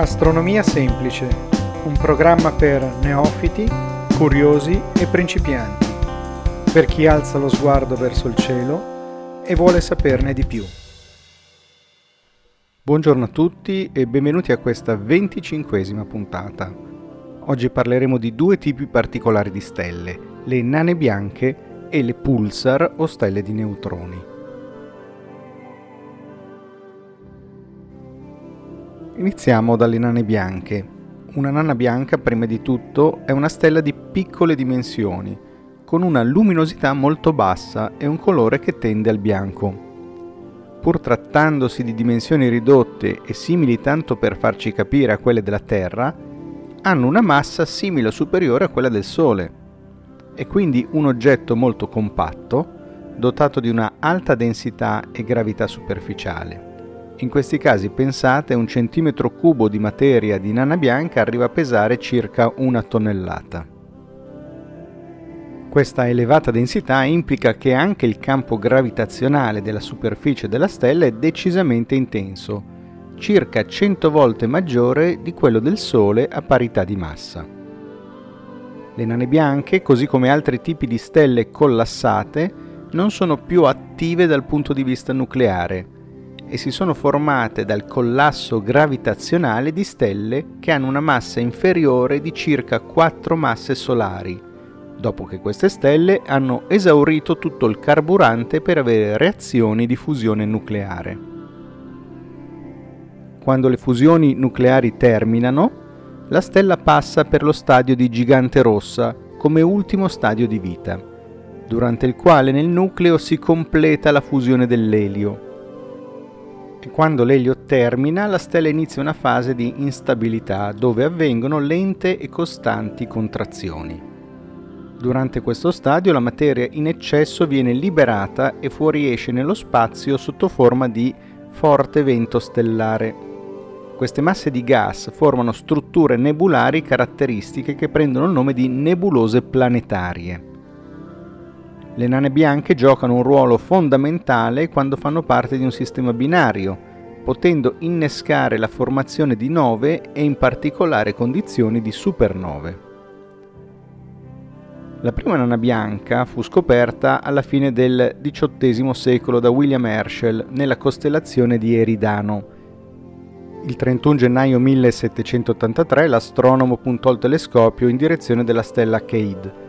Astronomia semplice, un programma per neofiti, curiosi e principianti, per chi alza lo sguardo verso il cielo e vuole saperne di più. Buongiorno a tutti e benvenuti a questa venticinquesima puntata. Oggi parleremo di due tipi particolari di stelle, le nane bianche e le pulsar o stelle di neutroni. Iniziamo dalle nane bianche. Una nana bianca, prima di tutto, è una stella di piccole dimensioni, con una luminosità molto bassa e un colore che tende al bianco. Pur trattandosi di dimensioni ridotte e simili tanto per farci capire a quelle della Terra, hanno una massa simile o superiore a quella del Sole. È quindi un oggetto molto compatto, dotato di una alta densità e gravità superficiale. In questi casi pensate un centimetro cubo di materia di nana bianca arriva a pesare circa una tonnellata. Questa elevata densità implica che anche il campo gravitazionale della superficie della stella è decisamente intenso, circa 100 volte maggiore di quello del Sole a parità di massa. Le nane bianche, così come altri tipi di stelle collassate, non sono più attive dal punto di vista nucleare, e si sono formate dal collasso gravitazionale di stelle che hanno una massa inferiore di circa 4 masse solari, dopo che queste stelle hanno esaurito tutto il carburante per avere reazioni di fusione nucleare. Quando le fusioni nucleari terminano, la stella passa per lo stadio di gigante rossa come ultimo stadio di vita, durante il quale nel nucleo si completa la fusione dell'elio quando l'elio termina la stella inizia una fase di instabilità dove avvengono lente e costanti contrazioni. Durante questo stadio la materia in eccesso viene liberata e fuoriesce nello spazio sotto forma di forte vento stellare. Queste masse di gas formano strutture nebulari caratteristiche che prendono il nome di nebulose planetarie. Le nane bianche giocano un ruolo fondamentale quando fanno parte di un sistema binario, potendo innescare la formazione di nove e in particolare condizioni di supernove. La prima nana bianca fu scoperta alla fine del XVIII secolo da William Herschel nella costellazione di Eridano. Il 31 gennaio 1783 l'astronomo puntò il telescopio in direzione della stella Cade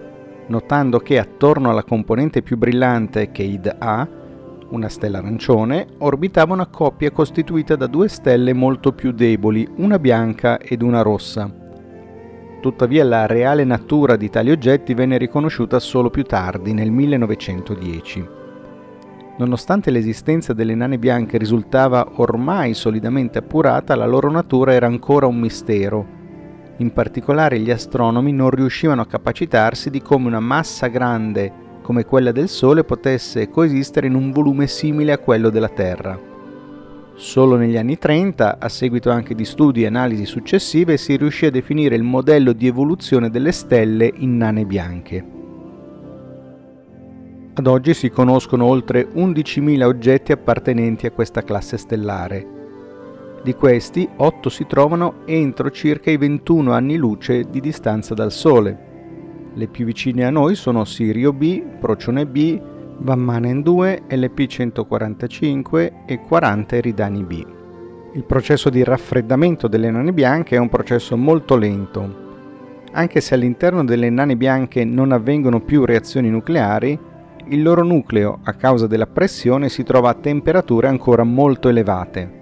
notando che attorno alla componente più brillante Cade A, una stella arancione, orbitava una coppia costituita da due stelle molto più deboli, una bianca ed una rossa. Tuttavia la reale natura di tali oggetti venne riconosciuta solo più tardi, nel 1910. Nonostante l'esistenza delle nane bianche risultava ormai solidamente appurata, la loro natura era ancora un mistero in particolare gli astronomi non riuscivano a capacitarsi di come una massa grande come quella del Sole potesse coesistere in un volume simile a quello della Terra. Solo negli anni 30, a seguito anche di studi e analisi successive, si riuscì a definire il modello di evoluzione delle stelle in nane bianche. Ad oggi si conoscono oltre 11.000 oggetti appartenenti a questa classe stellare, di questi, 8 si trovano entro circa i 21 anni luce di distanza dal Sole. Le più vicine a noi sono Sirio B, Procione B, Van Manen 2, LP 145 e 40 Eridani B. Il processo di raffreddamento delle nane bianche è un processo molto lento. Anche se all'interno delle nane bianche non avvengono più reazioni nucleari, il loro nucleo, a causa della pressione, si trova a temperature ancora molto elevate.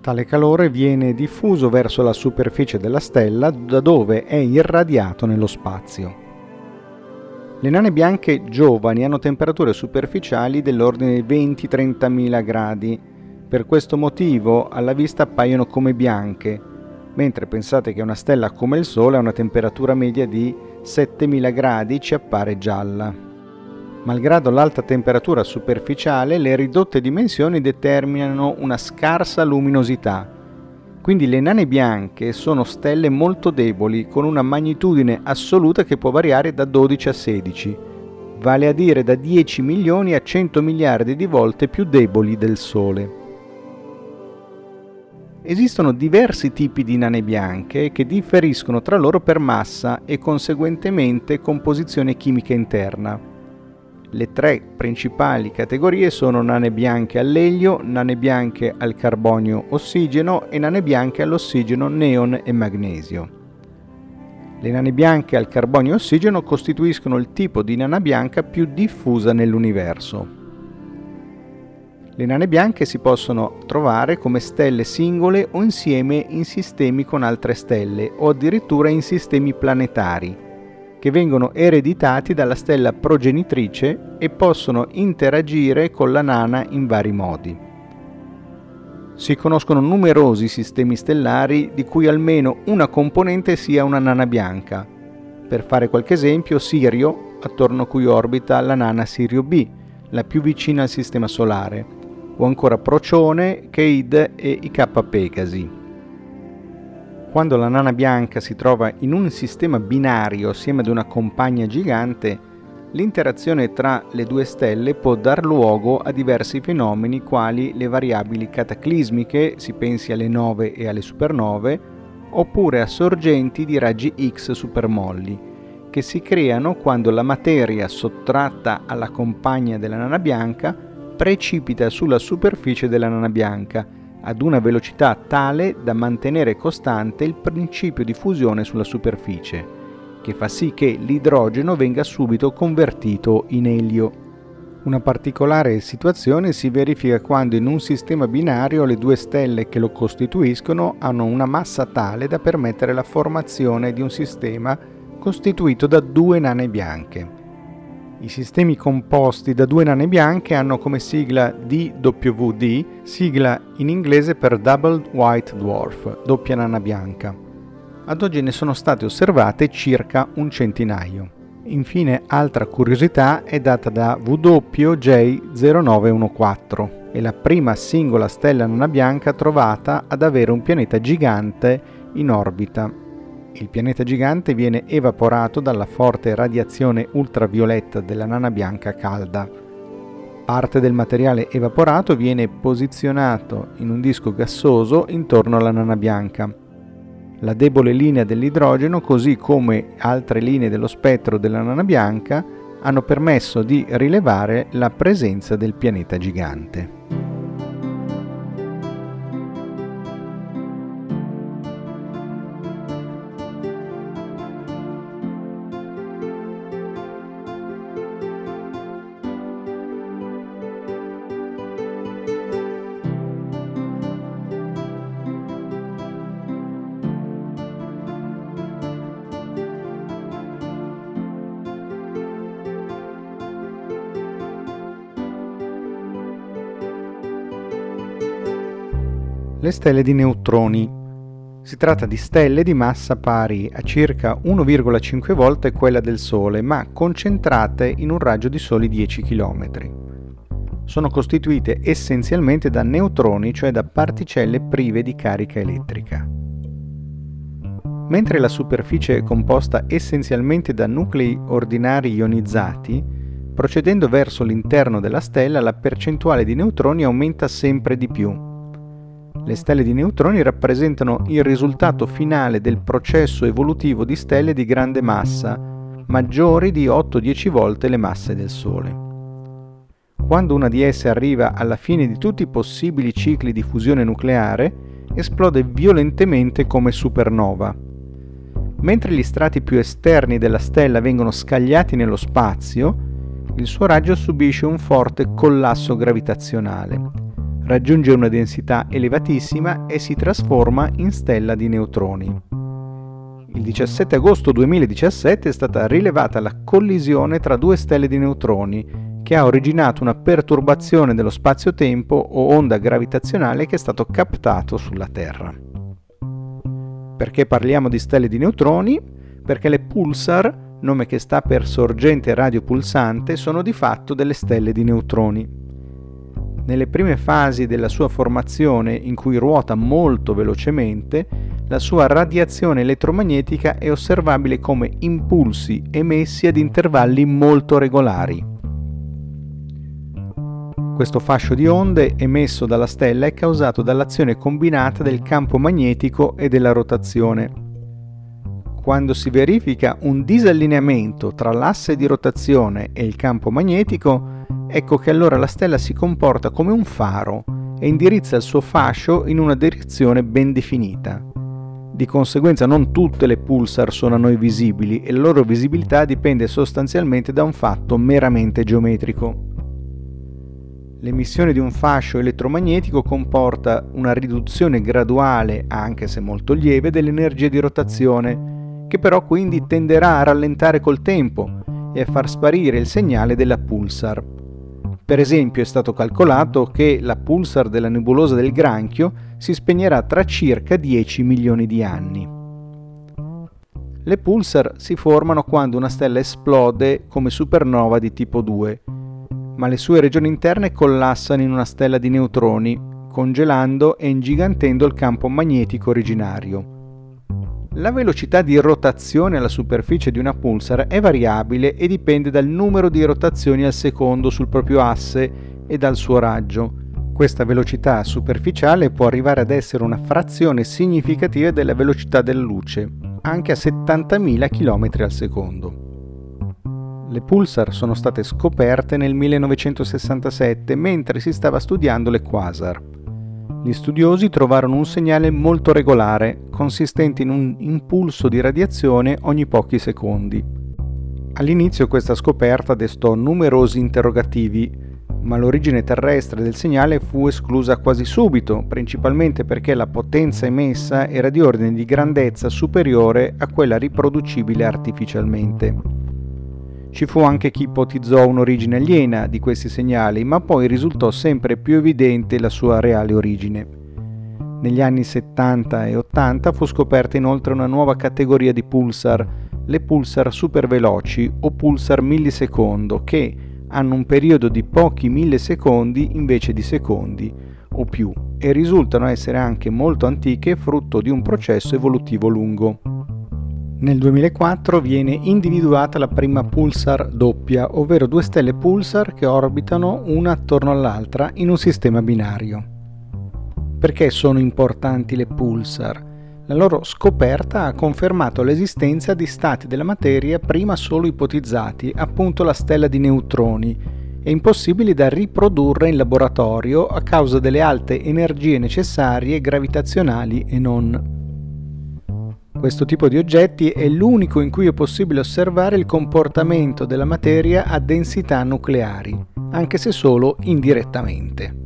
Tale calore viene diffuso verso la superficie della stella da dove è irradiato nello spazio. Le nane bianche giovani hanno temperature superficiali dell'ordine di 20-30 mila gradi. Per questo motivo alla vista appaiono come bianche, mentre pensate che una stella come il Sole a una temperatura media di 7000 gradi ci appare gialla. Malgrado l'alta temperatura superficiale, le ridotte dimensioni determinano una scarsa luminosità. Quindi le nane bianche sono stelle molto deboli, con una magnitudine assoluta che può variare da 12 a 16, vale a dire da 10 milioni a 100 miliardi di volte più deboli del Sole. Esistono diversi tipi di nane bianche che differiscono tra loro per massa e conseguentemente composizione chimica interna. Le tre principali categorie sono nane bianche all'elio, nane bianche al carbonio ossigeno e nane bianche all'ossigeno neon e magnesio. Le nane bianche al carbonio ossigeno costituiscono il tipo di nana bianca più diffusa nell'universo. Le nane bianche si possono trovare come stelle singole o insieme in sistemi con altre stelle o addirittura in sistemi planetari che vengono ereditati dalla stella progenitrice e possono interagire con la nana in vari modi. Si conoscono numerosi sistemi stellari di cui almeno una componente sia una nana bianca. Per fare qualche esempio, Sirio, attorno a cui orbita la nana Sirio B, la più vicina al Sistema Solare, o ancora Procione, Keid e i K Pegasi. Quando la nana bianca si trova in un sistema binario assieme ad una compagna gigante, l'interazione tra le due stelle può dar luogo a diversi fenomeni quali le variabili cataclismiche, si pensi alle nove e alle supernove, oppure a sorgenti di raggi X supermolli, che si creano quando la materia sottratta alla compagna della nana bianca precipita sulla superficie della nana bianca, ad una velocità tale da mantenere costante il principio di fusione sulla superficie, che fa sì che l'idrogeno venga subito convertito in elio. Una particolare situazione si verifica quando in un sistema binario le due stelle che lo costituiscono hanno una massa tale da permettere la formazione di un sistema costituito da due nane bianche. I sistemi composti da due nane bianche hanno come sigla DWD, sigla in inglese per Double White Dwarf, doppia nana bianca. Ad oggi ne sono state osservate circa un centinaio. Infine, altra curiosità è data da WJ0914, è la prima singola stella nana bianca trovata ad avere un pianeta gigante in orbita il pianeta gigante viene evaporato dalla forte radiazione ultravioletta della nana bianca calda. Parte del materiale evaporato viene posizionato in un disco gassoso intorno alla nana bianca. La debole linea dell'idrogeno, così come altre linee dello spettro della nana bianca, hanno permesso di rilevare la presenza del pianeta gigante. Le stelle di neutroni. Si tratta di stelle di massa pari a circa 1,5 volte quella del Sole, ma concentrate in un raggio di soli 10 km. Sono costituite essenzialmente da neutroni, cioè da particelle prive di carica elettrica. Mentre la superficie è composta essenzialmente da nuclei ordinari ionizzati, procedendo verso l'interno della stella la percentuale di neutroni aumenta sempre di più le stelle di neutroni rappresentano il risultato finale del processo evolutivo di stelle di grande massa, maggiori di 8-10 volte le masse del Sole. quando una di esse arriva alla fine di tutti i possibili cicli di fusione nucleare, esplode violentemente come supernova. Mentre gli strati più esterni della stella vengono scagliati nello spazio, il suo raggio subisce un forte collasso gravitazionale, raggiunge una densità elevatissima e si trasforma in stella di neutroni. Il 17 agosto 2017 è stata rilevata la collisione tra due stelle di neutroni che ha originato una perturbazione dello spazio-tempo o onda gravitazionale che è stato captato sulla Terra. Perché parliamo di stelle di neutroni? Perché le pulsar nome che sta per sorgente radiopulsante, sono di fatto delle stelle di neutroni. Nelle prime fasi della sua formazione, in cui ruota molto velocemente, la sua radiazione elettromagnetica è osservabile come impulsi emessi ad intervalli molto regolari. Questo fascio di onde emesso dalla stella è causato dall'azione combinata del campo magnetico e della rotazione quando si verifica un disallineamento tra l'asse di rotazione e il campo magnetico, ecco che allora la stella si comporta come un faro e indirizza il suo fascio in una direzione ben definita. Di conseguenza non tutte le pulsar sono a noi visibili e la loro visibilità dipende sostanzialmente da un fatto meramente geometrico. L'emissione di un fascio elettromagnetico comporta una riduzione graduale, anche se molto lieve, dell'energia di rotazione che però quindi tenderà a rallentare col tempo e a far sparire il segnale della pulsar. Per esempio è stato calcolato che la pulsar della nebulosa del Granchio si spegnerà tra circa 10 milioni di anni. Le pulsar si formano quando una stella esplode come supernova di tipo 2, ma le sue regioni interne collassano in una stella di neutroni, congelando e ingigantendo il campo magnetico originario. La velocità di rotazione alla superficie di una pulsar è variabile e dipende dal numero di rotazioni al secondo sul proprio asse e dal suo raggio. Questa velocità superficiale può arrivare ad essere una frazione significativa della velocità della luce, anche a 70.000 km al secondo. Le pulsar sono state scoperte nel 1967 mentre si stava studiando le quasar. Gli studiosi trovarono un segnale molto regolare, consistente in un impulso di radiazione ogni pochi secondi. All'inizio questa scoperta destò numerosi interrogativi, ma l'origine terrestre del segnale fu esclusa quasi subito, principalmente perché la potenza emessa era di ordine di grandezza superiore a quella riproducibile artificialmente. Ci fu anche chi ipotizzò un'origine aliena di questi segnali, ma poi risultò sempre più evidente la sua reale origine. Negli anni 70 e 80 fu scoperta inoltre una nuova categoria di pulsar, le pulsar superveloci o pulsar millisecondo, che hanno un periodo di pochi millisecondi invece di secondi o più e risultano essere anche molto antiche frutto di un processo evolutivo lungo. Nel 2004 viene individuata la prima pulsar doppia, ovvero due stelle pulsar che orbitano una attorno all'altra in un sistema binario. Perché sono importanti le pulsar? La loro scoperta ha confermato l'esistenza di stati della materia prima solo ipotizzati, appunto la stella di neutroni, e impossibili da riprodurre in laboratorio a causa delle alte energie necessarie gravitazionali e non. Questo tipo di oggetti è l'unico in cui è possibile osservare il comportamento della materia a densità nucleari, anche se solo indirettamente.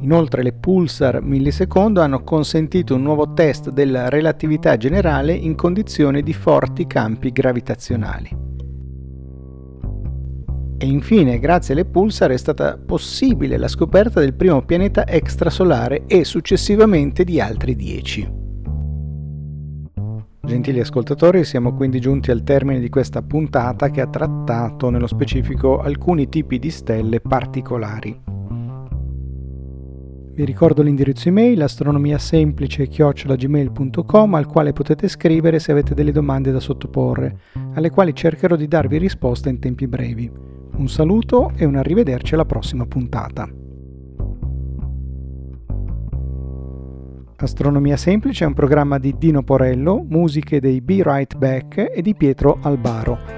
Inoltre le pulsar millisecondo hanno consentito un nuovo test della relatività generale in condizioni di forti campi gravitazionali. E infine, grazie alle pulsar, è stata possibile la scoperta del primo pianeta extrasolare e successivamente di altri 10. Gentili ascoltatori, siamo quindi giunti al termine di questa puntata che ha trattato nello specifico alcuni tipi di stelle particolari. Vi ricordo l'indirizzo email astronomiasemplice-gmail.com al quale potete scrivere se avete delle domande da sottoporre, alle quali cercherò di darvi risposta in tempi brevi. Un saluto e un arrivederci alla prossima puntata. Astronomia Semplice è un programma di Dino Porello, musiche dei Be Right Back e di Pietro Albaro.